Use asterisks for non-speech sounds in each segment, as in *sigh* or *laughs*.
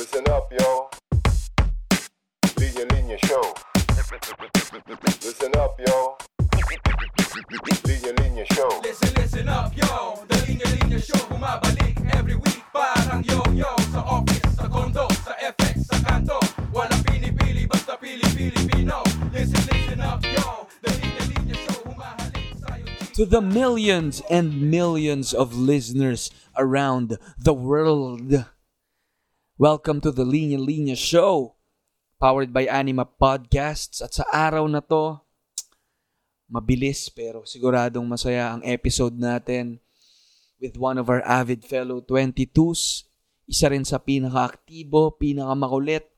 Listen up, yo. Linya Linya Show. Listen up, yo. Linya Linya Show. Listen, listen up, yo The Linya Linya Show Bumabalik every week Parang yo-yo Sa office, sa condo, sa FX, sa kanto Walang pinipili, basta pili-Pilipino Listen, listen up, yo The Linya Linya Show Humahalik sa'yo to the millions and millions of listeners around the world. Welcome to the Linya Linya Show, powered by Anima Podcasts. At sa araw na to, mabilis pero siguradong masaya ang episode natin with one of our avid fellow 22s. Isa rin sa pinaka-aktibo, pinaka-makulit,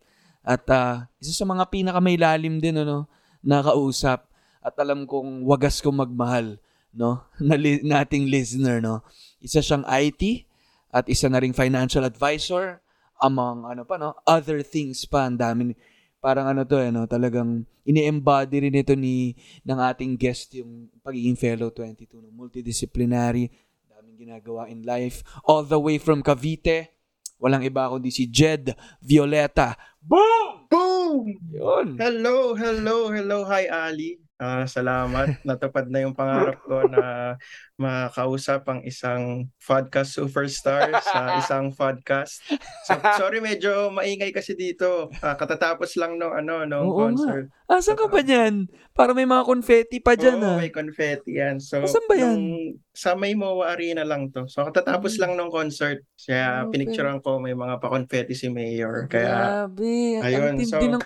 at ah, isa sa mga pinaka-mailalim din ano, nakausap. At alam kong wagas kong magmahal no *laughs* na li- nating listener no isa siyang IT at isa na ring financial advisor among ano pa no? Other things pa ang dami parang ano to eh no? Talagang ini-embody rin ito ni ng ating guest yung pagiging fellow 22 no? Multidisciplinary daming ginagawa in life. All the way from Cavite walang iba kundi si Jed Violeta. Boom! Boom! yun. Hello, hello, hello. Hi, Ali. Ah, salamat. *laughs* Natupad na yung pangarap ko na makausap ang isang podcast superstar sa *laughs* isang podcast. So, *laughs* sorry, medyo maingay kasi dito. Ah, katatapos lang no ano no Oo nga. concert. asan ka pa dyan para may mga confetti pa dyan Oo, ah. may confetti yan. So, Asan ba yan? nung- sa May Moa Arena lang to. So, katatapos lang nung concert. Kaya Okay. pinicturean ko may mga pa-confetti si Mayor. Kaya, Grabe. ayun, so- ng,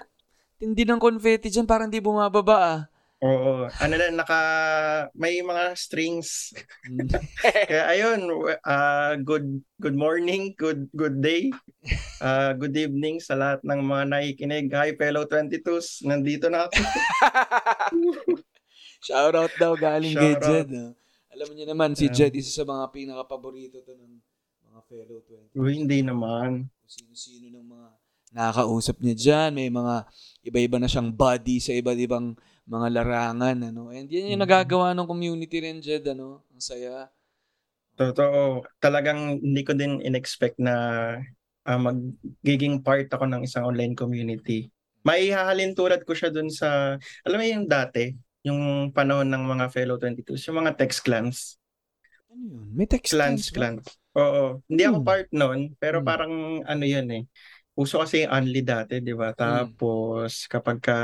tindi ng confetti dyan, parang di bumababa ah. Oo. Ano lang, naka, may mga strings. Mm. *laughs* Kaya ayun, ah, good good morning, good good day, ah, good evening sa lahat ng mga nakikinig. Hi fellow 22s, nandito na ako. *laughs* Shoutout daw galing kay Shoutout. Jed. ah. Alam niyo naman, si. Jed isa sa mga pinaka-paborito to ng mga fellow 20. Uy, hindi naman. Sino-sino ng mga nakakausap niya dyan. May mga iba-iba na siyang buddy sa iba't ibang mga larangan. Ano? And yan yung Mhm. nagagawa ng community rin, Jed. Ano? Ang saya. Totoo, talagang hindi ko din in-expect na ah, magiging part ako ng isang online community. May hahalin tulad ko siya dun sa, alam mo yung dati, yung panahon ng mga fellow 22s, yung mga text clans. Ano yun? May text Clans, ba? clans. Oo. Hindi ako Hmm. part nun, pero Hmm. parang ano yun eh. Uso kasi yung Only dati, di ba? Tapos kapag ka,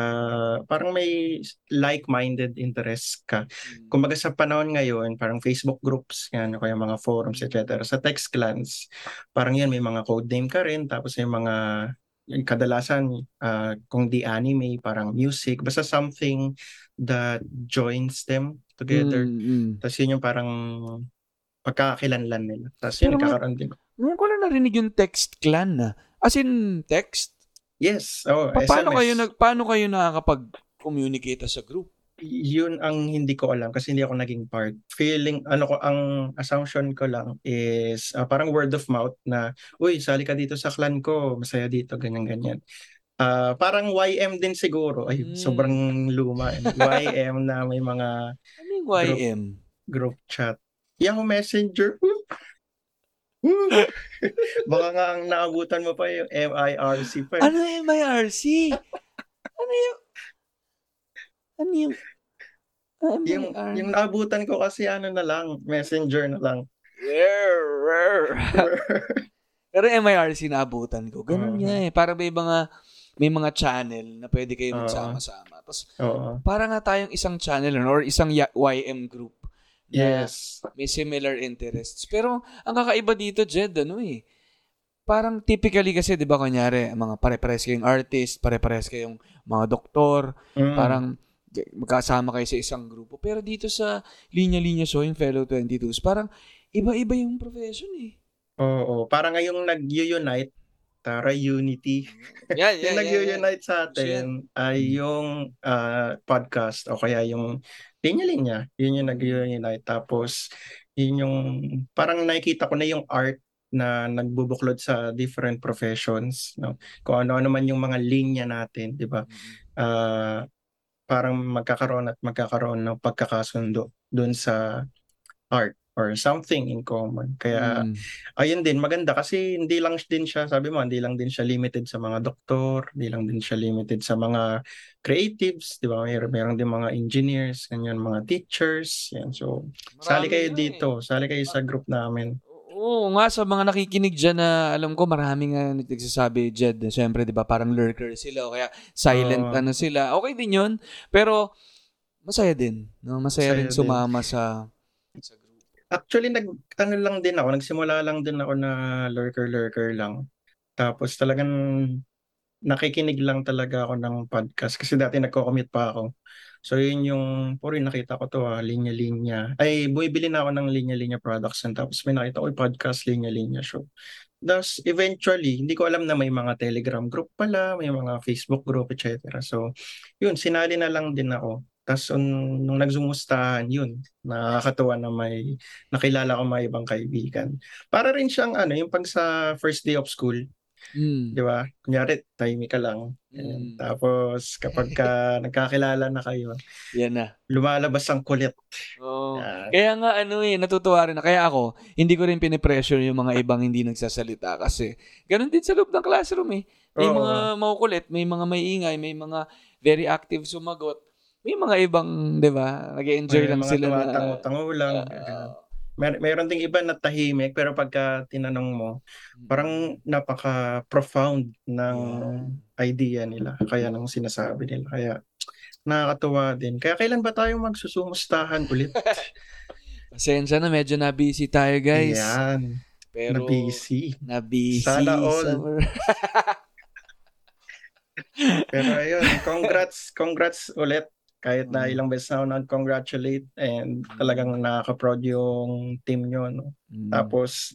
parang may like-minded interest ka. Mm. Kumbaga sa panahon ngayon, parang Facebook groups, yan, o kaya mga forums, etc. Sa text clans, parang yan, may mga code name ka rin, tapos may mga, kadalasan, ah, kung di anime, parang music, basta something that joins them together. Mm, mm. Tapos yun yung parang pagkakakilanlan nila. Tapos yun, Pero nagkakaroon din. Ngayon ko lang narinig yung text clan na. As in, text? Yes, oh, Pa- paano SMS. kayo nag paano kayo nakakapag-communicate sa group? Yun ang hindi ko alam kasi hindi ako naging part. Feeling, ano ko, ang assumption ko lang is ah, parang word of mouth na, uy, sali ka dito sa clan ko, masaya dito, ganyan-ganyan. Ah, parang YM din siguro. Ay, Mm. sobrang luma. eh. YM na may mga Ano yung YM? group chat. Yahoo Messenger. *laughs* Baka nga ang naabutan mo pa yung MIRC pa. eh. Ano yung MIRC? ano yung ano yung ah, Yung, MIRC? yung naabutan ko kasi ano na lang, messenger na lang. *laughs* Pero MIRC naabutan ko. Ganun Oo. nga eh. Para may mga may mga channel na pwede kayo magsama-sama. Tapos Oo. para nga tayong isang channel ano, or isang YM group. Yes. may similar interests. Pero ang kakaiba dito, Jed, ano eh, parang typically kasi, di ba, kunyari, mga pare-pares kayong artist, pare-pares kayong mga doktor, Mm. parang magkasama kayo sa isang grupo. Pero dito sa linya-linya show, yung fellow 22s, parang iba-iba yung profession eh. Oo, parang ngayong nag-unite, Tara Unity. Yan, *laughs* yung nag-unite sa atin ay yung ah, podcast o kaya yung linya-linya. Yun yung nag-unite. Tapos, yun yung parang nakikita ko na yung art na nagbubuklod sa different professions. No? Kung ano-ano man yung mga linya natin, di ba? Ah, parang magkakaroon at magkakaroon ng pagkakasundo dun sa art. Or something in common. Kaya Mm. ayun din maganda kasi hindi lang din siya sabi mo hindi lang din siya limited sa mga doktor, hindi lang din siya limited sa mga creatives, di ba? Meron meron din mga engineers, ganyan mga teachers, yan. So sali Marami kayo nga dito, eh. sali kayo sa group namin. Oo nga, sa mga nakikinig dyan na alam ko maraming nga nagsasabi, Jed, na syempre, di ba, parang lurker sila o kaya silent Oo. ano sila. Okay din yun, pero masaya din. No? Masaya, Masaya rin din. sumama sa, sa group. Actually, nag, ano lang din ako, nagsimula lang din ako na lurker-lurker lang. Tapos talagang nakikinig lang talaga ako ng podcast kasi dati nagko-commute pa ako. So yun yung, puro yung nakita ko to ah, linya-linya. Ay, bumibili na ako ng linya-linya products and tapos may nakita ko podcast, linya-linya show. Thus, eventually, hindi ko alam na may mga Telegram group pala, may mga Facebook group, etc. So, yun, sinali na lang din ako. Tapos, un- nung nagsumustahan, yun, nakakatuwa na may nakilala ko mga ibang kaibigan. Para rin siyang, ano, yung pag sa first day of school, Mm. di ba? Kunyari, tahimik ka lang. Mm. Tapos, kapag ka *laughs* nagkakilala na kayo, Yan na. lumalabas ang kulit. Oo. Yan. Kaya nga ano eh, natutuwa rin. na- Kaya ako, hindi ko rin pinipressure yung mga ibang hindi nagsasalita kasi ganun din sa loob ng classroom eh. May Oo. mga makukulit, may mga maingay, may mga very active sumagot. May mga ibang, di ba, nag-enjoy lang mga sila na... tumatango-tango lang. Ah, Mer- meron ding iba na tahimik, pero pagka tinanong mo, parang napaka-profound ng idea nila. Kaya nang sinasabi nila. Kaya nakakatuwa din. Kaya kailan ba tayo magsusumustahan ulit? *laughs* Pasensya na, medyo na-busy tayo guys. Yan. Pero, na busy. Na-busy. Sana all. *laughs* Pero ayun, congrats, congrats ulit. Kahit na Mm. ilang beses na ako nag-congratulate and talagang nakaka-proud yung team nyo. No? Mm. Tapos,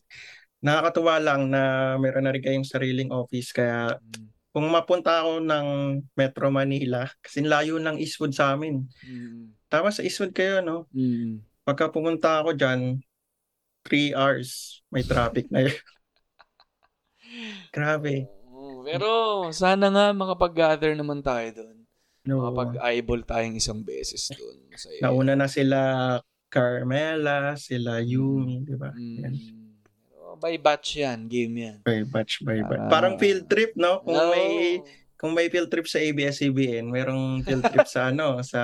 nakakatuwa lang na meron na rin kayong sariling office. Kaya Mm. kung mapunta ako ng Metro Manila, kasi layo ng Eastwood sa amin. Mm. Tama sa Eastwood kayo, no? Mm. Pagka pumunta ako dyan, 3 hours, may traffic na yun. *laughs* Grabe. Pero sana nga makapag-gather naman tayo doon. No. Makapag-eyeball tayong isang beses doon. Masaya. Nauna na sila Carmela, sila Yumi, di ba? Mm. Yan. Pero by batch yan, game yan. By batch, by batch. Ah. Parang field trip, no? Kung Oo. may kung may field trip sa ABS-CBN, merong field trip sa ano, sa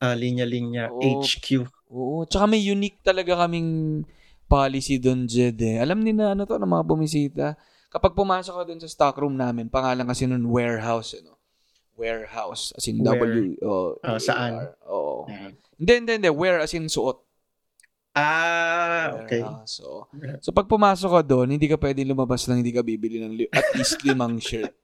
ah, linya-linya Oo. HQ. Oo, tsaka may unique talaga kaming policy doon, Jed. Eh. Alam ni na ano to, ng mga bumisita. Kapag pumasok ka doon sa stockroom namin, pangalan kasi nun warehouse, ano? Warehouse, as in Where? W. Oh, Ah, saan? A-R. Oo. Hindi, hindi, hindi. Wear as in suot. Ah, okay. Warehouse. So, so pag pumasok ka doon, hindi ka pwedeng lumabas nang hindi ka bibili ng li- at least limang shirt. *laughs*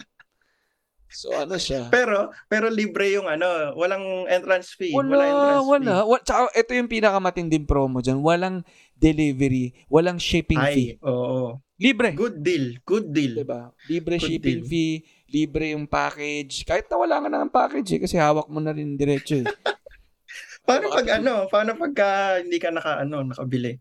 So ano siya? Pero pero libre yung ano, walang entrance fee. Wala, wala entrance wala. fee. Wa- Tsaka ito yung pinakamatinding promo dyan. Walang delivery, walang shipping fee. Ay, oo. Libre. Good deal, good deal. Diba? Libre Good shipping deal. fee, libre yung package. Kahit na wala ka na ng package eh, kasi hawak mo na rin diretso eh. *laughs* Paano pag ano, paano pagka hindi ka naka ano, nakabili?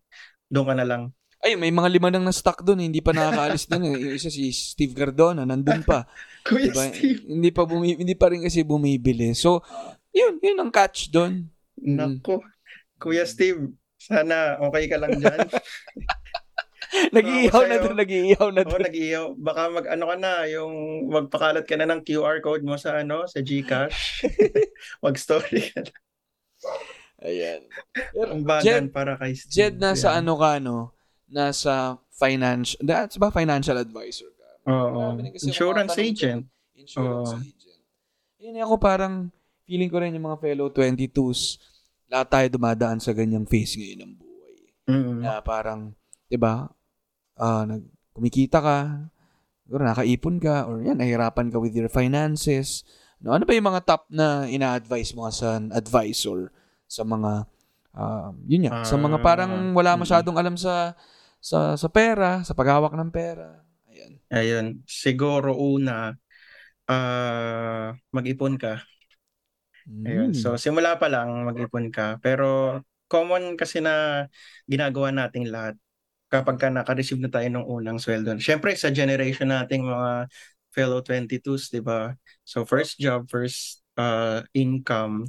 Doon ka na lang. Ay, may mga lima nang na-stock doon, eh. hindi pa nakakaalis doon. Eh. Yung isa si Steve Cardona, nandun pa. *laughs* Kuya Diba? Steve. Hindi pa bumi hindi pa rin kasi bumibili. So, yun, yun ang catch doon. Mm. Nako. Kuya Steve, sana okay ka lang dyan. *laughs* *laughs* Nag-iihaw na doon, nag-iihaw na Oo, doon. nag-iiyaw. Baka mag ano ka na, yung magpakalat ka na ng QR code mo sa ano, sa GCash. *laughs* Mag-story ka na. Ayan. Pero, Ang Jed, banan para kay Steve. Jed, nasa Yan. ano ka, no? Nasa financial, that's ba financial advisor ka? Oo. Kasi Insurance agent. dyan. Insurance Oo. agent. Yun ako parang, feeling ko rin yung mga fellow 22s, lahat tayo dumadaan sa ganyang phase ngayon ng buhay. Mm. Na parang, di ba, ah, nag, kumikita ka, or nakaipon ka, or yan, nahirapan ka with your finances. No, ano ba yung mga top na ina-advise mo as an advisor sa mga, um, yun nga, sa mga Ah, parang wala mm. masyadong alam sa, sa, sa pera, sa paghawak ng pera. Ayan. Ayun. Siguro una, ah mag-ipon ka. Ayun. So, simula pa lang mag-ipon ka. Pero, common kasi na ginagawa nating lahat kapag ka naka-receive na tayo ng unang sweldo. Siyempre, sa generation nating mga fellow 22s, di ba? So, first job, first uh, income.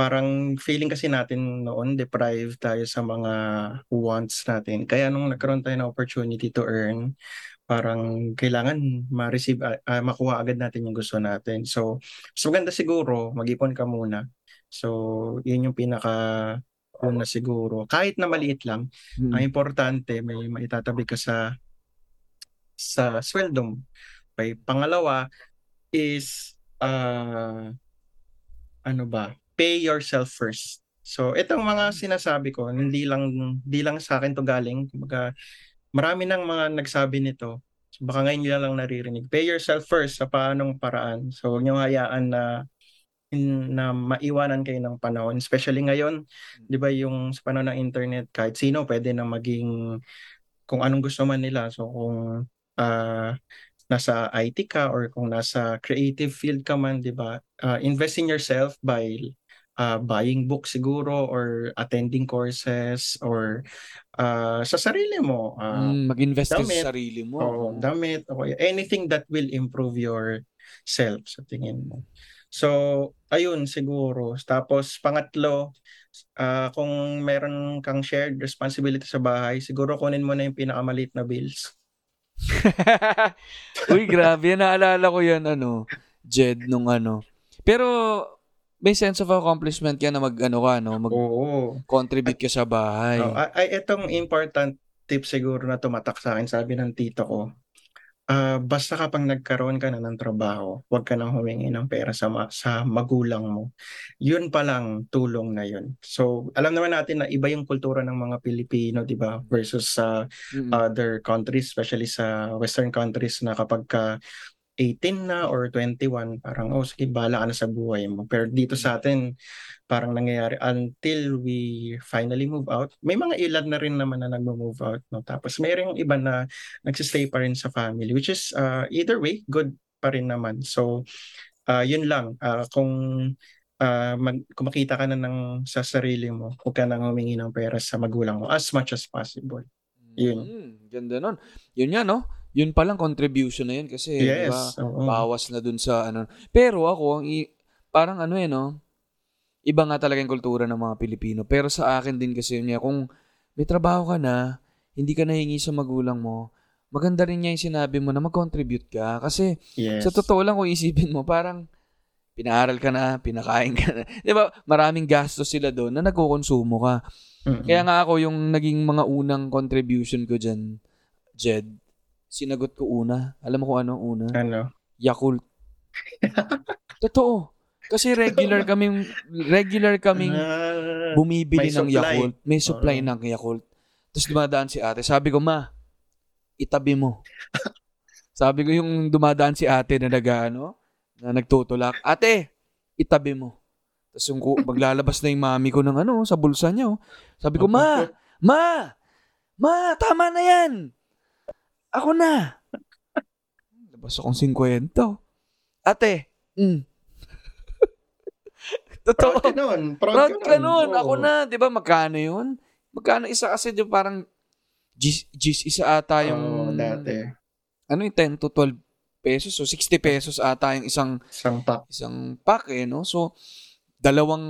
parang feeling kasi natin noon deprived tayo sa mga wants natin. Kaya nung nagkaroon tayo ng opportunity to earn, parang kailangan ma-receive, ah, makuha agad natin yung gusto natin. So, mas maganda siguro, mag-ipon ka muna. So, yun yung pinaka una siguro. Kahit na maliit lang, Mm. ang importante may maitatabi ka sa sa sweldo mo. Okay. Pangalawa is uh, ano ba? Pay yourself first. So, itong mga sinasabi ko, hindi lang hindi lang sa akin to galing. Kumbaga, marami nang mga nagsabi nito. So, baka ngayon nyo lang naririnig. Pay yourself first sa paanong paraan. So, huwag nyo hayaan na na maiwanan kayo ng panahon. Especially ngayon, di ba yung sa panahon ng internet, kahit sino pwede na maging kung anong gusto man nila. So kung ah, nasa IT ka or kung nasa creative field ka man, di ba? ah, invest in yourself by ah, buying books siguro or attending courses or ah, sa sarili mo. ah, Mm, mag-invest damit. sa sarili mo. Oo, damit, o kaya anything that will improve your self sa tingin mo. So, ayun siguro. Tapos pangatlo, ah, kung meron kang shared responsibility sa bahay, siguro kunin mo na yung pinakamaliit na bills. *laughs* Uy, grabe. Naalala ko yan, ano, Jed, nung ano. Pero, may sense of accomplishment ka na mag, ano ka, no? Mag-contribute ka sa bahay. Oh, ay, ay, itong important tip siguro na tumatak sa akin, sabi ng tito ko, ah, basta kapag nagkaroon ka na ng trabaho, huwag ka nang humingi ng pera sa, ma- sa magulang mo. Yun pa lang tulong na yun. So, alam naman natin na iba yung kultura ng mga Pilipino, di ba? Versus sa Mm-mm. other countries, especially sa Western countries na kapag ka 18 na or 21, parang, oh, sige, bahala ka na sa buhay mo. Pero dito sa atin, parang nangyayari until we finally move out. May mga ilan na rin naman na nag-move out. No? Tapos mayroong iba na nagsistay pa rin sa family, which is uh, either way, good pa rin naman. So, uh, yun lang. Uh, kung uh, mag, kung makita ka na ng sa sarili mo, huwag ka nang humingi ng pera sa magulang mo as much as possible. Yun. Mm, ganda nun. Yun nga, no? Yun palang contribution na yun kasi, yes. oo. Bawas na dun sa ano. Pero ako, ang i- parang ano eh, no? Iba nga talaga yung kultura ng mga Pilipino. Pero sa akin din kasi yun kung may trabaho ka na, hindi ka nahingi sa magulang mo, maganda rin niya yung sinabi mo na mag-contribute ka. Kasi Yes. sa totoo lang kung isipin mo, parang pinaaral ka na, pinakain ka na. *laughs* Di ba? Maraming gastos sila doon na nagkukonsumo ka. Mm-mm. Kaya nga ako, yung naging mga unang contribution ko dyan, Jed, sinagot ko una. Alam mo kung ano una? ano? Yakult. *laughs* Totoo. Kasi regular kaming regular kaming Ah, bumibili ng supply. Yakult. May supply Oo. ng Yakult. Tapos dumadaan si ate. Sabi ko, ma, itabi mo. *laughs* Sabi ko yung dumadaan si ate na nag, ano, na nagtutulak. Ate, itabi mo. Tapos yung maglalabas na yung mami ko ng ano, sa bulsa niya. oh. Sabi ko, ma, ma, ma, tama na yan. Ako na. Labas akong 50. Ate, mm. *laughs* Totoo. Proud ka nun. Proud, Proud ka nun. Ako na. Di ba magkano yun? Magkano isa kasi di ba parang gis, gis isa ata yung Oo, dati. ano yung 10 to 12 pesos o 60 pesos ata yung isang Isang pack. isang pack eh no so dalawang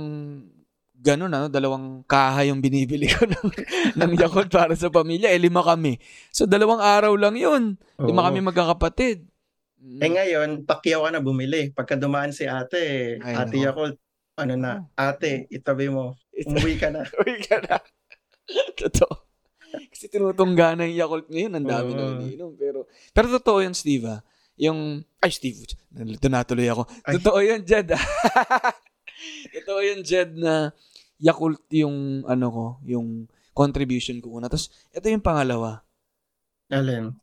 ganun ano dalawang kaha yung binibili ko ng, *laughs* ng Yakult para sa pamilya eh lima kami so dalawang araw lang yun lima Oo. kami magkakapatid. Eh ngayon, pakyaw ka na bumili. Pagka dumaan si ate, Ay, ate nako. Yakult, ano na, ate, itabi mo. Umuwi ka na. *laughs* Uy, ka na. *laughs* totoo. Kasi tinutungga na yung Yakult ngayon. Ang dami na Oo. iniinom. Pero, pero totoo yun, Steve. ah. Yung, ay, Steve. Nalito natuloy ako. Ay. Totoo yun, Jed. ah. totoo yun, Jed, na Yakult yung, ano ko, yung contribution ko una. Tapos, ito yung pangalawa. Alin?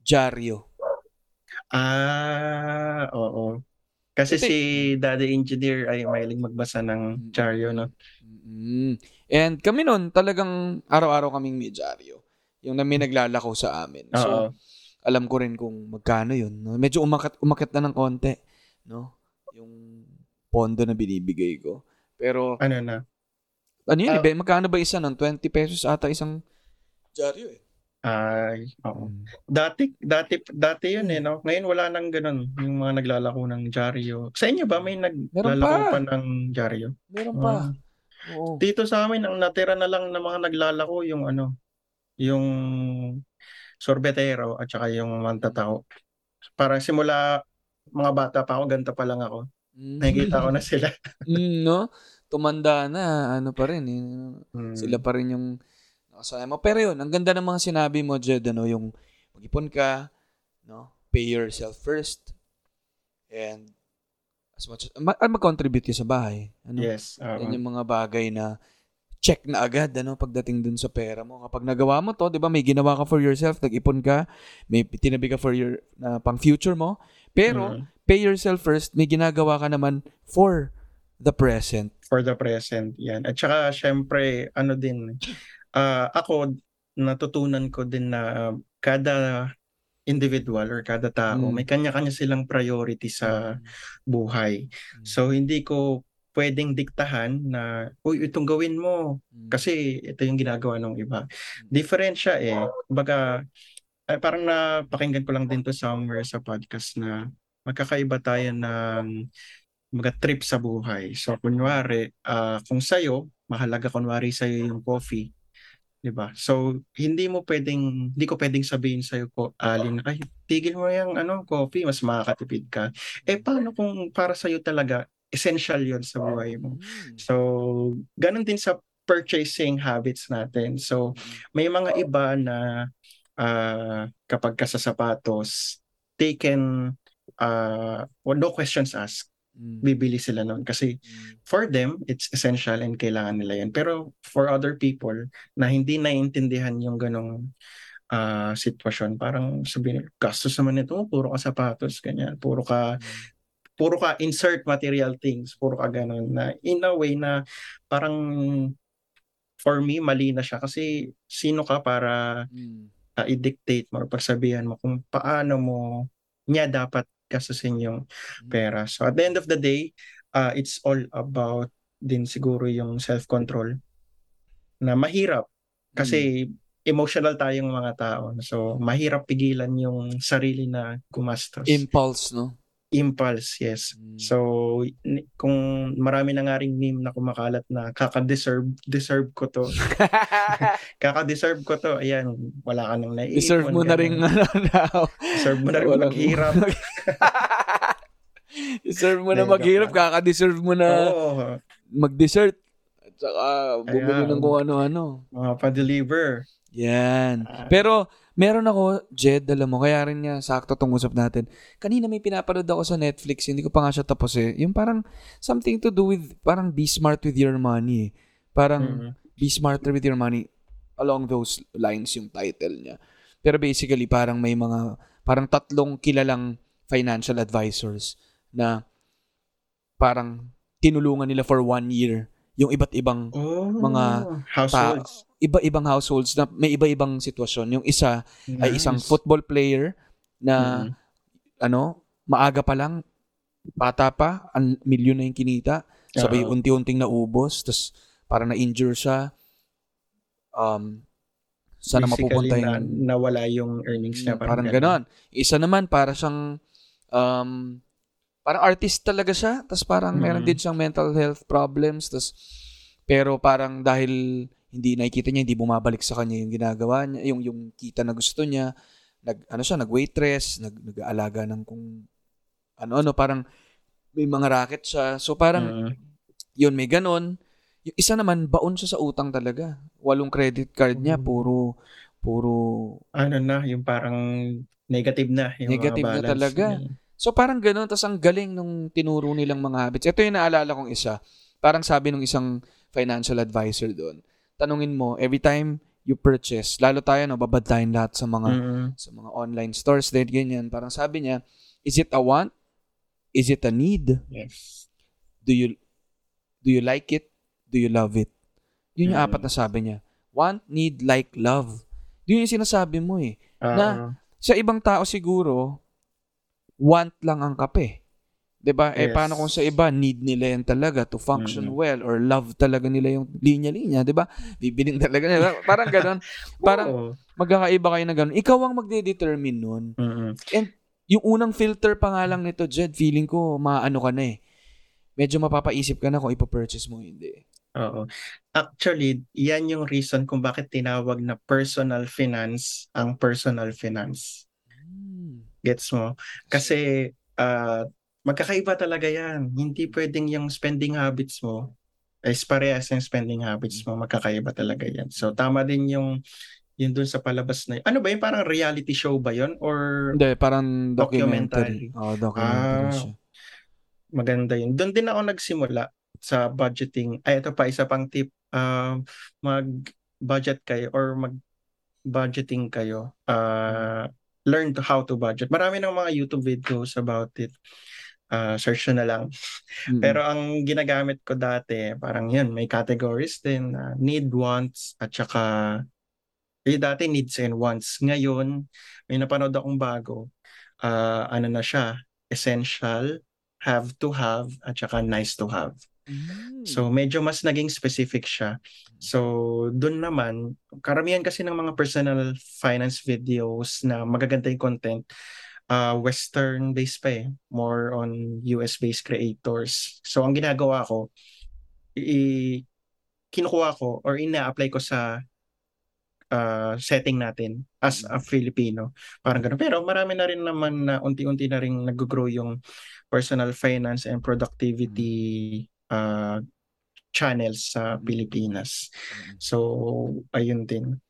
Jaryo. Ah, oo. Kasi Kasi- si Daddy Engineer ay mahilig magbasa ng Charyo, no? And kami nun, talagang araw-araw kaming may Jaryo. Yung na may naglalako sa amin. So, Oo. alam ko rin kung magkano yun. No? Medyo umakat, umakat na ng konti. No? Yung pondo na binibigay ko. Pero, Ano na? Ano yun? Ah. iba, magkano ba isa nun? 20 pesos ata isang dyaryo eh. Ay, oo. Mm. Dati, dati, dati yun eh, no? Ngayon wala nang ganun, yung mga naglalako ng dyaryo. Sa inyo ba may naglalako pa. pa ng dyaryo? Meron pa. Ah. Oo. Dito sa amin, ang natira na lang na mga naglalako yung ano, yung sorbetero at saka yung mantatao. Para simula mga bata pa ako, ganito pa lang ako. Mm. Nakikita ko na sila. *laughs* Mm, no? Tumanda na, ano pa rin eh. Hmm. Sila pa rin yung nakasaya mo. Pero yun, ang ganda ng mga sinabi mo, Jed, ano, yung mag-ipon ka, no? Pay yourself first. And as much as, ma- ah, mag-contribute ka sa bahay. Ano? Yes. oo. Yan yung mga bagay na check na agad ano pagdating dun sa pera mo. Kapag nagawa mo to, 'di ba, may ginawa ka for yourself, nag-ipon ka, may tinabi ka for your na pang future mo. Pero Mm. pay yourself first, may ginagawa ka naman for the present. For the present yan. At saka syempre ano din ah, ako natutunan ko din na kada individual or kada tao Mm. may kanya-kanya silang priority sa buhay. So hindi ko pwedeng diktahan na uy itong gawin mo. Mm. kasi ito yung ginagawa ng iba. Different siya eh. Baga ay, parang napakinggan ko lang din to somewhere sa podcast na magkakaiba tayo ng mga trip sa buhay. So, kunwari, ah, kung sa'yo, mahalaga kunwari sa'yo yung coffee, di ba? So, hindi mo pwedeng, hindi ko pwedeng sabihin sa'yo ko, Alin, ay, tigil mo yung ano, coffee, mas makakatipid ka. Eh, paano kung para sa'yo talaga, essential yon sa buhay mo? Mm. So, ganun din sa purchasing habits natin. So, may mga iba na ah, kapag ka sa sapatos, they can, uh, no questions asked, Mm. bibili sila nun. Kasi Mm. for them, it's essential and kailangan nila yan. Pero for other people na hindi naiintindihan yung ganong ah, sitwasyon, parang sabihin, gastos naman ito, puro ka sapatos, ganyan, puro ka puro ka insert material things, puro ka ganun na in a way na parang for me mali na siya kasi sino ka para Mm. uh, i-dictate mo or pagsabihan mo kung paano mo niya dapat gastusin yung pera. So at the end of the day, uh, it's all about din siguro yung self-control na mahirap kasi emotional tayong mga tao. So mahirap pigilan yung sarili na gumastos. Impulse, no? Impulse, yes. Mm. So, kung marami na nga ring meme na kumakalat na kaka-deserve, deserve ko to. *laughs* Kaka-deserve ko to. Ayan, wala ka nang naiipon. Deserve mo na rin ano now. Deserve mo na rin maghirap. *laughs* Deserve mo na maghirap, kaka-deserve mo na Oo, mag-dessert. At saka bumili ng kung ano-ano. mga pa-deliver. Yan. Ah. Pero meron ako, Jed, alam mo, kaya rin niya sakto tong usap natin. Kanina may pinapanood ako sa Netflix, hindi ko pa nga siya tapos eh. Yung parang something to do with, parang be smart with your money eh. Parang Mhm. be smarter with your money along those lines yung title niya. Pero basically, parang may mga, parang tatlong kilalang financial advisors na parang tinulungan nila for one year yung iba't ibang Oh, Mga households. Iba-ibang households na may iba-ibang sitwasyon. Yung isa ay isang Nice. football player na Mhm. ano, maaga pa lang, bata pa, ang milyon na yung kinita, sabay Oo. unti-unting naubos, tapos parang na-injure siya. Um, na Basically, mapupunta na, yung nawala yung earnings niya. Mm, parang ganon. Isa naman, para siyang, um, parang artist talaga siya, tapos parang meron Mhm. din siyang mental health problems, tapos, pero parang dahil hindi nakikita niya, hindi bumabalik sa kanya yung ginagawa niya, yung, yung kita na gusto niya, nag, ano siya, nag-waitress, nag, nag-aalaga ng kung, ano-ano, parang may mga racket siya. So parang, Mm. yun, may ganon. Yung isa naman, baon siya sa utang talaga. Walong credit card niya, Mm. puro, puro ano na, yung parang negative na. Yung Negative mga na talaga. niya. So parang ganun, tas ang galing nung tinuro nilang mga habits. Ito yung naalala kong isa. Parang sabi nung isang financial advisor doon. Tanungin mo, every time you purchase, lalo tayo, no, babad tayong lahat sa mga, Mm. sa mga online stores, then ganyan. Parang sabi niya, is it a want? Is it a need? Yes. Do you, do you like it? Do you love it? Yun yung Mm. apat na sabi niya. Want, need, like, love. Yun yung sinasabi mo eh. Ah, Na- Sa ibang tao siguro, want lang ang kape. 'Di ba? Eh Yes. paano kung sa iba need nila yan talaga to function Mm. well or love talaga nila yung linya-linya, 'di ba? Bibiling talaga nila. Parang ganoon. *laughs* Parang oo. Magkakaiba kayo na ganun. Ikaw ang magde-determine nun. Mm-mm. Yung unang filter pa nga lang nito, Jed, feeling ko, maano ka na eh. Medyo mapapaisip ka na kung ipopurchase mo hindi. Oo. Actually, yan yung reason kung bakit tinawag na personal finance ang personal finance. Hmm. Gets mo? Kasi ah, magkakaiba talaga yan. Hindi pwedeng yung spending habits mo is parehas yung spending habits mo. Magkakaiba talaga yan. So, tama din yung yun dun sa palabas na Ano ba yun? Parang reality show ba yun? Or Hindi, parang Documentary. documentary. Oo, documentary Ah. siya. maganda yun. Doon din ako nagsimula sa budgeting. Ay, ito pa, isa pang tip. Um, mag-budget kayo or mag-budgeting kayo. Uh, learn to how to budget. Marami ng mga YouTube videos about it. Uh, search na lang. Mm-mm. Pero ang ginagamit ko dati, parang yun, may categories din. na need, wants, at saka eh, dati needs and wants. Ngayon, may napanood akong bago. Ah, ano na siya? Essential, have to have, at saka nice to have. Mm. So, medyo mas naging specific siya. So, dun naman, karamihan kasi ng mga personal finance videos na magaganda yung content, uh, Western-based pa eh. More on US-based creators. So, ang ginagawa ko, i- kinukuha ko or ina-apply ko sa uh, setting natin as a Filipino. Parang ganun. Pero marami na rin naman na unti-unti na rin nag-grow yung personal finance and productivity uh, channels sa Pilipinas. So, ayun din.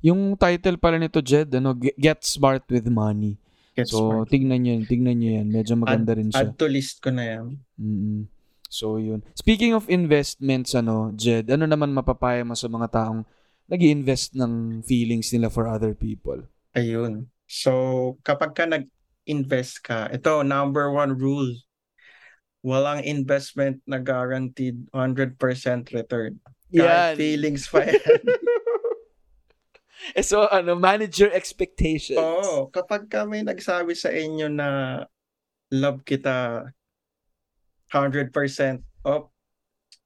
Yung title pala nito, Jed, ano, Ge- Get Smart with Money. Get so, smart. tingnan nyo yun. Tingnan nyo yan. Medyo maganda rin siya. Add to list ko na yan. Mm-mm. So, yun. Speaking of investments, ano, Jed, ano naman mapapaya mo sa mga taong nag invest ng feelings nila for other people? Ayun. So, kapag ka nag-invest ka, ito, number one rule. Walang investment na guaranteed 100% return. Kahit feelings pa yan. *laughs* Eh, *laughs* so, ano, manage your expectations. Oo, kapag kami nagsabi sa inyo na love kita 100% op,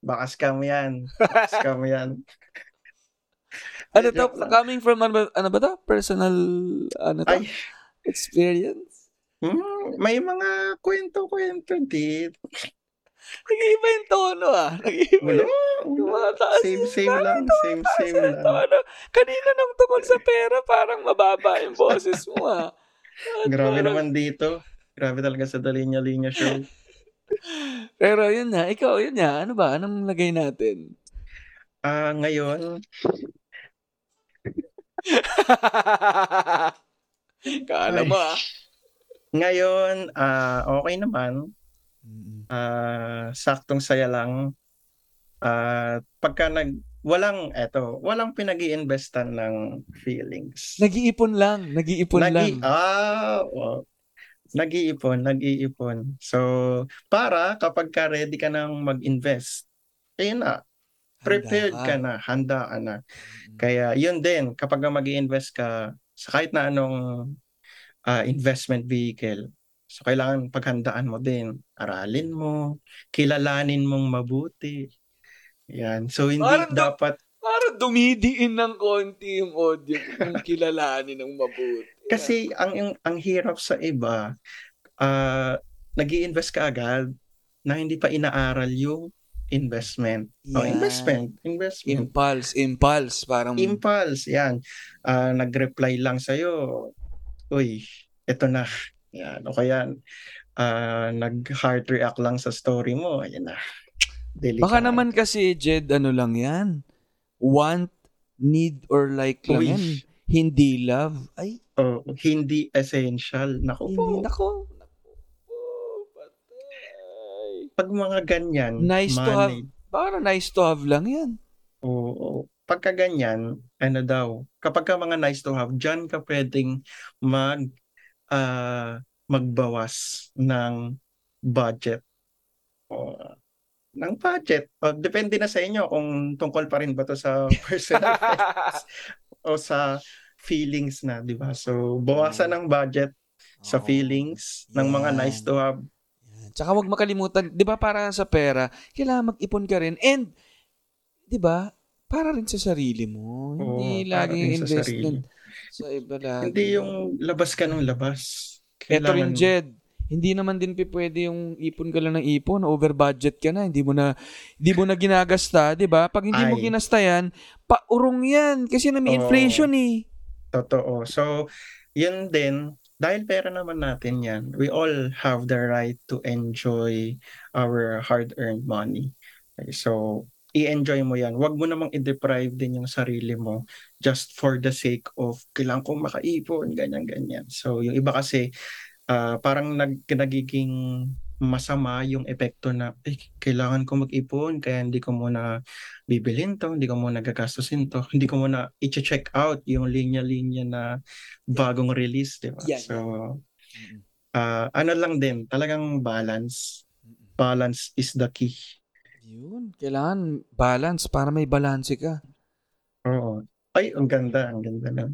baka scam yan. *laughs* Scam yan. ano to? Coming from, ano ba, ano ba to? Personal, ano to? Ay, Experience? hmm, may mga kwento-kwento dito. Nag-iiba yung tono ah. Nag-iiba Wala, yung tumataas. Same, same Parang lang. Same, tumataas same lang. tono. Kanina nung tungkol sa pera, parang mababa yung boses mo ah. At Grabe parang- naman dito. Grabe talaga sa Dalinya Linya Show. Pero yun na, ikaw, yun na. Ano ba? Anong lagay natin? Ah, ngayon, *laughs* Kala Ay. mo ah. ngayon, ah, okay naman. Ah, saktong saya lang. Ah, pagka nag walang eto, walang pinag-iinvestan ng feelings. Nag-iipon lang. Nag-iipon Nagi- lang. Ah, oh. Nag-iipon, nag-iipon. So, para kapag ka ready ka nang mag-invest, ayun na, prepared ka na, handa ka na. Kaya yun din, kapag mag invest ka sa kahit na anong ah, investment vehicle, so kailangan paghandaan mo din. Aralin mo, kilalanin mong mabuti. Yan. So hindi Parang dapat Parang dumidiin ng konti yung audio kung kilalanin ng mabuti. kasi ang ang, ang hirap sa iba ah nag-i-invest ka agad na hindi pa inaaral yung investment. Oh, Yan. investment, investment. Impulse, impulse. Parang, Impulse, yan. Ah, nag-reply lang sa'yo, uy, eto na. Yan. O kaya, ah, nag-heart react lang sa story mo, ayan na. Delikado. baka naman kasi, Jed, ano lang yan? Want, need, or like lang Uy. yan. Hindi love. Ay, Oh, hindi essential. Naku po, hindi. Nako. Nako. Pag mga ganyan, Nice to have. Parang nice to have lang yan. Oo. Pagka ganyan, ano daw, kapag ka mga nice to have, dyan ka pwedeng mag, ah, magbawas ng budget. O, ng budget. O, depende na sa inyo kung tungkol pa rin ba to sa *laughs* personal o sa feelings na, di ba? So, bawasan ng budget sa feelings ng mga nice to have. Yan. Tsaka huwag makalimutan, 'di ba para sa pera, kailangan mag-ipon ka rin. And 'di ba? para rin sa sarili mo. Oo, Hindi laging investment sa iba lagi. Hindi yung labas ka ng labas. Ito rin, Kailangan- Jed. Hindi naman din pi- pwede yung ipon ka lang ng ipon, over budget ka na, hindi mo na hindi mo na ginagasta, 'di ba? Pag hindi mo Ay. ginasta 'yan, paurong 'yan kasi na may Oo. inflation eh. Totoo. So, yun din, dahil pera naman natin yan, we all have the right to enjoy our hard-earned money. Okay, so, i-enjoy mo yan. Huwag mo namang i-deprive din yung sarili mo just for the sake of kailangan kong makaipon, ganyan-ganyan. So, yung iba kasi, ah, parang nag, nagiging masama yung epekto na eh, kailangan ko mag-ipon kaya hindi ko muna bibilin to, hindi ko muna gagastusin to, hindi ko muna i-check out yung linya-linya na bagong release, di ba? Yan. So, ah, ano lang din, talagang balance. Balance is the key. Yun, kailangan balance para may balanse ka, Oo. Ay, ang ganda, ang ganda lang.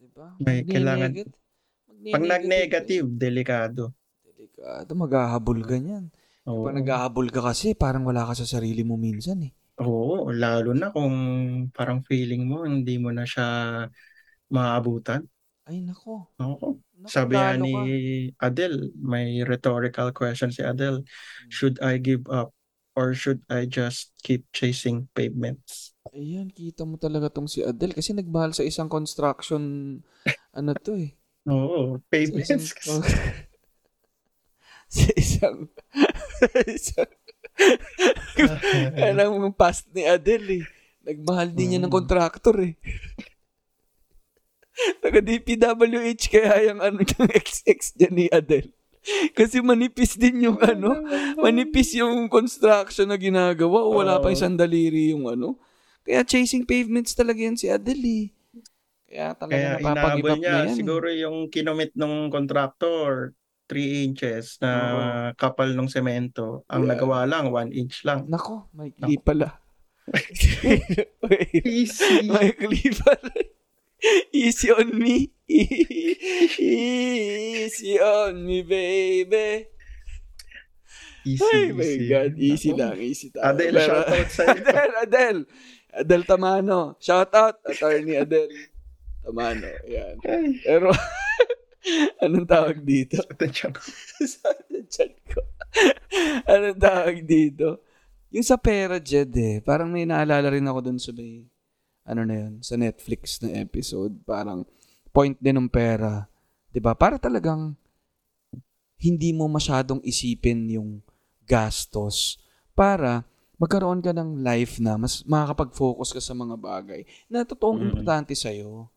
'di ba? May kailangan- Pag nag-negative, delikado. ka, Delikado, maghahabol ka niyan. Oo. Pag naghahabol ka kasi, parang wala ka sa sarili mo minsan eh. Oo, lalo na kung parang feeling mo hindi mo na siya maabutan. Ay nako. Oo. Naku, Sabi ni ka. Adele, may rhetorical question si Adele, Hmm. should I give up or should I just keep chasing pavements? Ayan, kita mo talaga tong si Adele kasi nagmahal sa isang construction *laughs* ano to eh. Oo, Sa pavements. *laughs* isang, sa isang, isang *laughs* alam mo past ni Adele eh. Nagmahal din niya ng Mm. contractor eh. Taga DPWH kaya yung ano ng XX dyan ni Adele. Kasi manipis din yung ano, manipis yung construction na ginagawa o wala pa Oo. isang daliri yung ano. Kaya chasing pavements talaga yan si Adele eh. Kaya talaga Kaya napapag-give niya, na yan. eh. siguro yung kinomit ng contractor, 3 inches na kapal ng semento. Ang Yeah. nagawa lang, 1 inch lang. Nako, may kli pala. *laughs* Easy. may kli pala. Easy on me. Easy on me, baby. Easy, Ay, my easy. God. Easy Ako. lang. Easy tayo. Adele, Pero- shoutout sa'yo. *laughs* Adele, Adele. Adele Tamano. Shout out, attorney Adele Tamano. Yan. Ay, Pero, *laughs* anong tawag dito? ko. *laughs* sa chat ko. anong tawag dito? Yung sa pera, Jed eh. Parang may naalala rin ako dun sa may, ano na yun, sa Netflix na episode. Parang, point din ng pera. 'Di ba Para talagang, hindi mo masyadong isipin yung gastos para magkaroon ka ng life na mas makakapag-focus ka sa mga bagay na totoong Mm. importante sa'yo.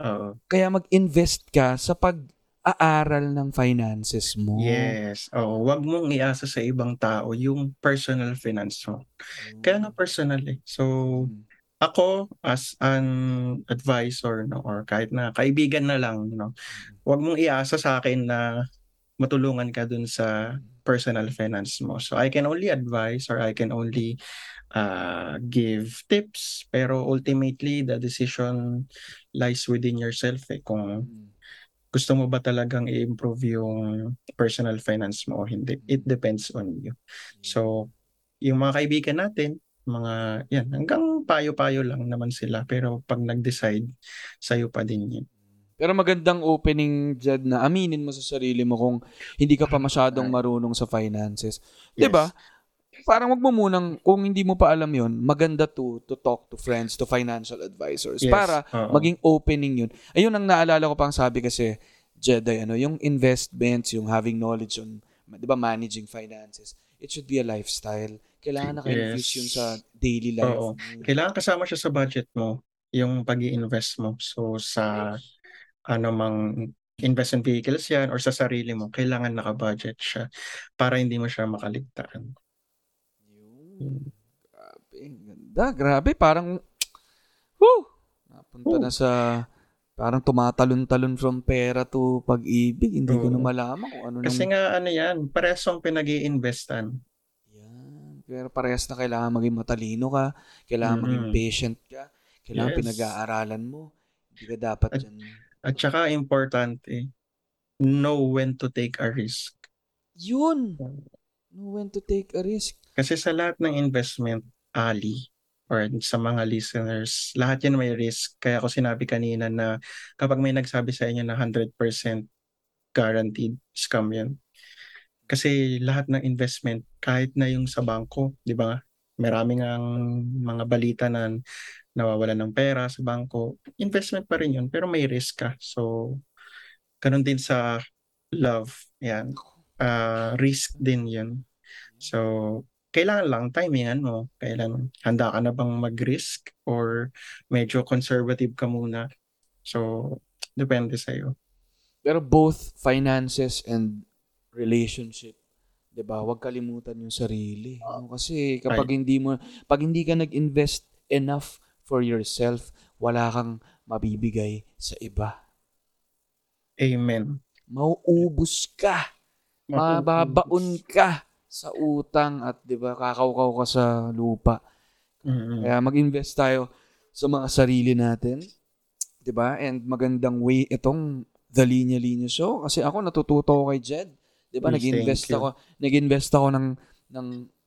Oo. Kaya mag-invest ka sa pag-aaral ng finances mo. Yes. Oo, wag mong iasa sa ibang tao yung personal finance mo. Kaya na personal eh. So, Mm. Ako as an advisor no or kahit na kaibigan na lang no, wag mong iasa sa akin na matulungan ka dun sa personal finance mo. So I can only advise or I can only uh, give tips pero ultimately the decision lies within yourself eh kung gusto mo ba talagang i-improve yung personal finance mo o hindi. It depends on you. So, yung mga kaibigan natin, mga, yan, hanggang payo-payo lang naman sila. Pero pag nag-decide, sa'yo pa din yun. Pero magandang opening, Jed, na aminin mo sa sarili mo kung hindi ka pa masyadong marunong sa finances. 'Di ba? Parang wag mo munang, kung hindi mo pa alam yon maganda to, to talk to friends, to financial advisors. Yes. Para Oo. maging opening yun. Ayun ang naalala ko pang sabi kasi, Jedi, ano, yung investments, yung having knowledge on, di ba, managing finances, it should be a lifestyle. Kailangan naka-infuse Yes. yun sa daily life. Oo. mo. Kailangan kasama siya sa budget mo, yung pag invest mo. So, sa ano mang investment vehicles yan or sa sarili mo, kailangan naka-budget siya para hindi mo siya makaligtaan. Yun. Grabe. Ganda. Grabe. Parang, whew, napunta Whew. na sa, parang tumatalon-talon from pera to pag-ibig. Hindi ko na malaman kung ano Kasi nang- nga ano yan, parehong pinag investan Yan. Pero parehas na kailangan maging matalino ka, kailangan maging Mhm. patient ka, kailangan Yes. pinag-aaralan mo. Hindi ka dapat At- dyan. At saka importante, know when to take a risk. Yun! Know when to take a risk. Kasi sa lahat ng investment, ali, or sa mga listeners, lahat yan may risk. Kaya ako sinabi kanina na kapag may nagsabi sa inyo na 100% guaranteed, scam yan. Kasi lahat ng investment, kahit na yung sa bangko, di ba? Maraming ang mga balita na nawawalan ng pera sa bangko. Investment pa rin yun, pero may risk ka. So, ganun din sa love. Yan. Ah, risk din yun. So, kailangan lang timingan mo. Kailan handa ka na bang mag-risk or medyo conservative ka muna. So, depende sa'yo. Pero both finances and relationship, 'di ba? Huwag kalimutan yung sarili. No? Kasi kapag hindi mo pag hindi ka nag-invest enough for yourself, wala kang mabibigay sa iba. Amen. Mauubos ka, mababaon ka sa utang at 'di ba kakawkaw ka sa lupa. Mm-mm. Kaya mag-invest tayo sa mga sarili natin. 'Di ba? And magandang way itong The Linya Linya Show kasi ako natututo kay Jed. 'Di ba? Yes, Nag-invest ako, nag-invest ako ng ng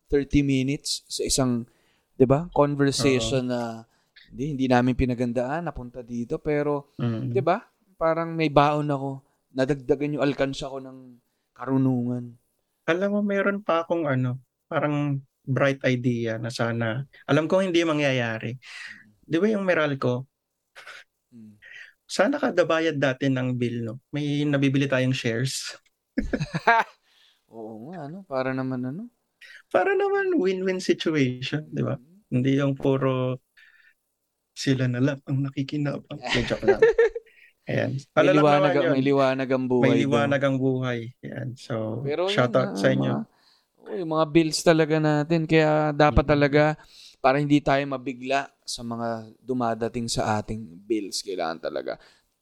30 minutes sa isang 'di ba? Conversation na hindi hindi namin pinagandaan napunta dito pero Mm. 'di ba? Parang may baon ako. Nadagdagan yung alkansya ko ng karunungan. Alam mo, meron pa akong ano, parang bright idea na sana, alam ko hindi mangyayari. Di ba yung Meralco, Hmm. sana kada bayad dati ng bill, no? May nabibili tayong shares. *laughs* Oo nga, ano? Para naman ano? Para naman win-win situation, di ba? Hindi yung puro sila na lang ang nakikinabang. *laughs* May joke lang. Ayan. May liwanag, may liwanag ang buhay. May liwanag ang buhay. Ayan. So, Pero shout yun, out sa inyo. Mga, yung mga bills talaga natin. Kaya dapat Mhm. talaga, para hindi tayo mabigla sa mga dumadating sa ating bills, kailangan talaga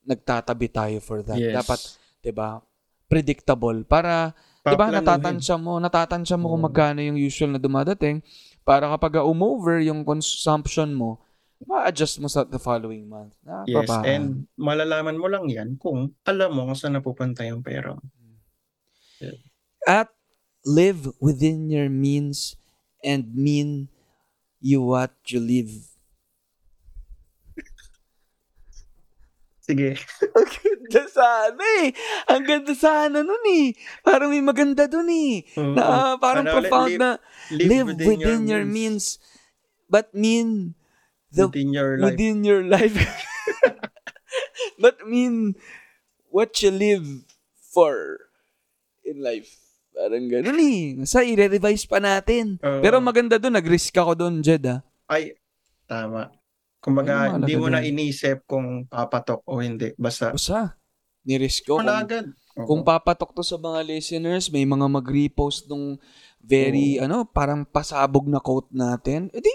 nagtatabi tayo for that. Yes. Dapat, 'di ba? Predictable para 'di ba natatansya mo, natatansya mo kung Oo. magkano yung usual na dumadating para kapag umover yung consumption mo, ma-adjust mo sa the following month. Na, Yes, babaan. and malalaman mo lang yan kung alam mo kung saan napupunta yung pera. mo. at live within your means and mean you what you live. Sige. *laughs* Ang ganda sana eh. Ang ganda sana nun eh. Parang may maganda dun eh. Oo. Na, parang Ano, profound live- na live, within, your, means. But mean the within your life. within your life. *laughs* but mean what you live for in life. Parang ganun eh. Sa i-revise pa natin. Oo. Pero maganda dun, nag-risk ako dun, Jed ah. Ay, tama. Kumbaga, Ayun, hindi mo na inisip kung papatok o hindi. Basta, Basta, ni-risk ko. wala Kung, agad. Oo. kung papatok to sa mga listeners, may mga mag-repost nung very, ano, parang pasabog na quote natin, edi,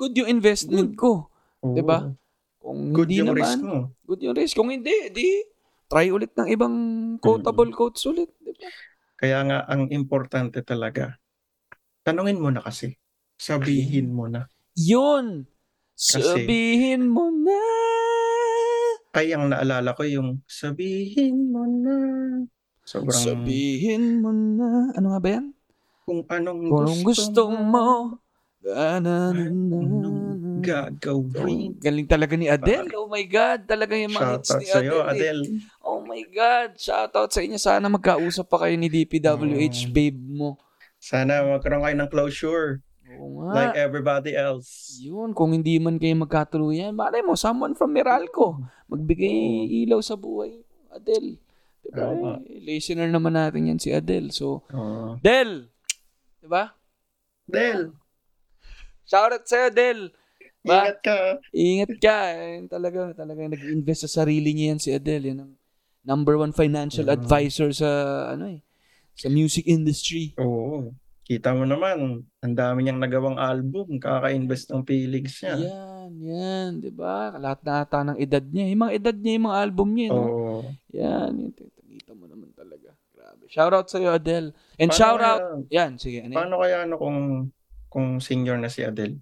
good yung investment ko. Oo. diba? Kung Good hindi yung naman, risk mo. good yung risk. Kung hindi, edi, try ulit ng ibang quotable quotes ulit. Diba? Kaya nga, ang importante talaga, tanungin mo na kasi. Sabihin mo na. Yun! Kasi- Sabihin mo na. Kaya ang naalala ko yung, sabihin mo na. Sobrang, Sabihin mo na. Ano nga ba yan? kung anong Kung gusto mo. Anong gagawin. Galing talaga ni Adele. Oh my God. Talaga yung mga hits ni sa'yo, Adele. eh. Adele. Oh my God. Shoutout sa inyo. Sana magkausap pa kayo ni DPWH, Mm. babe mo. Sana magkaroon kayo ng closure Oo nga. like everybody else. Yun, kung hindi man kayo magkatuluyan, malay mo, someone from Meralco, magbigay ilaw sa buhay. Adele. Diba? Eh, listener naman natin yan si Adele. So, Oh. Del! Diba? Del, Shoutout sa'yo, Del! Ba? ingat ka. Ingat ka. Eh, talaga, talaga nag-invest sa sarili niya yan si Adele. Yan ang number one financial Mm. advisor sa, ano eh, sa music industry. Oo. Kita mo naman, ang dami niyang nagawang album, kaka-invest ng feelings niya. Yan, yan, di ba? Lahat na ata ng edad niya. Yung mga edad niya, yung mga album niya, no? Oo. Yan, yun. Kita mo naman talaga. Grabe. Shout out sa'yo, Adele. And Paano shout kaya- out, yan, sige. Ano? Paano kaya ano kung kung senior na si Adele?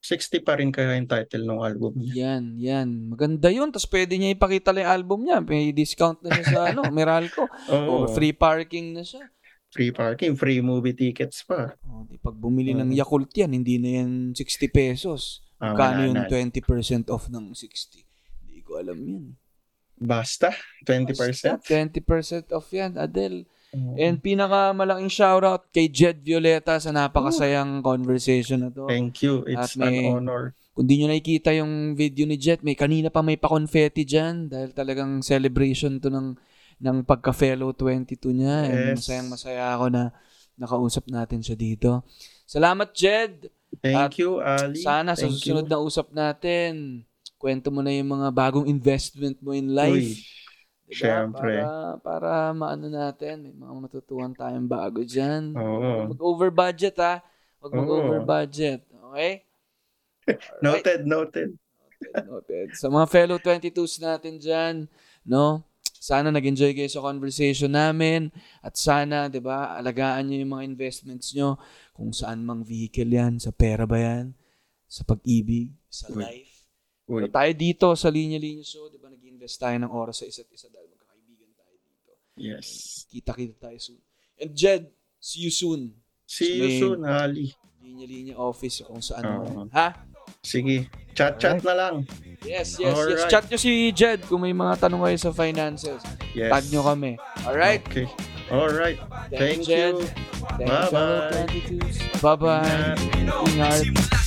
60 pa rin kaya yung title ng album niya. Yan, yan. Maganda yun. Tapos pwede niya ipakita lang yung album niya. May discount na siya sa *laughs* ano, Meralco. Oo. O free parking na siya. Free parking, free movie tickets pa. Oh, di pag bumili ng Mm. Yakult yan, hindi na yan 60 pesos. Ah, wala yung na. 20% off ng 60? Hindi ko alam yan. Basta, 20%. 20% off yan, Adel. Oo. And pinaka malaking shoutout kay Jed Violeta sa napakasayang conversation na to. Thank you. At It's may- an honor. Kung di nyo nakikita yung video ni Jet, may kanina pa may pa-confetti dyan dahil talagang celebration to ng, ng pagka-fellow 22 niya. And Yes. masayang masaya ako na nakausap natin siya dito. Salamat, Jed! Thank At you, Ali. Sana sa Thank susunod you. na usap natin, kwento mo na yung mga bagong investment mo in life. Uy, Diba? syempre. Para, para maano natin, may mga matutuwan tayong bago dyan. Oo. Mag-over budget ha. Huwag mag-over budget. Okay? *laughs* Alright. Noted, noted. Noted. Sa mga fellow 22s natin dyan, no? Sana nag-enjoy kayo sa conversation namin at sana, 'di ba, alagaan niyo yung mga investments nyo kung saan mang vehicle 'yan, sa pera ba 'yan, sa pag-ibig, sa Uy. life. Uy, Pero tayo dito sa Linya Linya Show, 'di ba, nag-invest tayo ng oras sa isa't isa dahil magkakaibigan tayo dito. yes. Kita-kita tayo soon. And Jed, see you soon. See May- you soon, Ali. Linya Linya office kung saan Oo. man. Ha? Sige. Chat-chat na lang. Yes, yes, yes. Alright. Chat nyo si Jed kung may mga tanong kayo sa finances. Yes. Tag nyo kami. Alright? Okay. Alright. Thank you. Thank you, fellow Bye-bye. 22s. Bye-bye. Ingat. Ingat.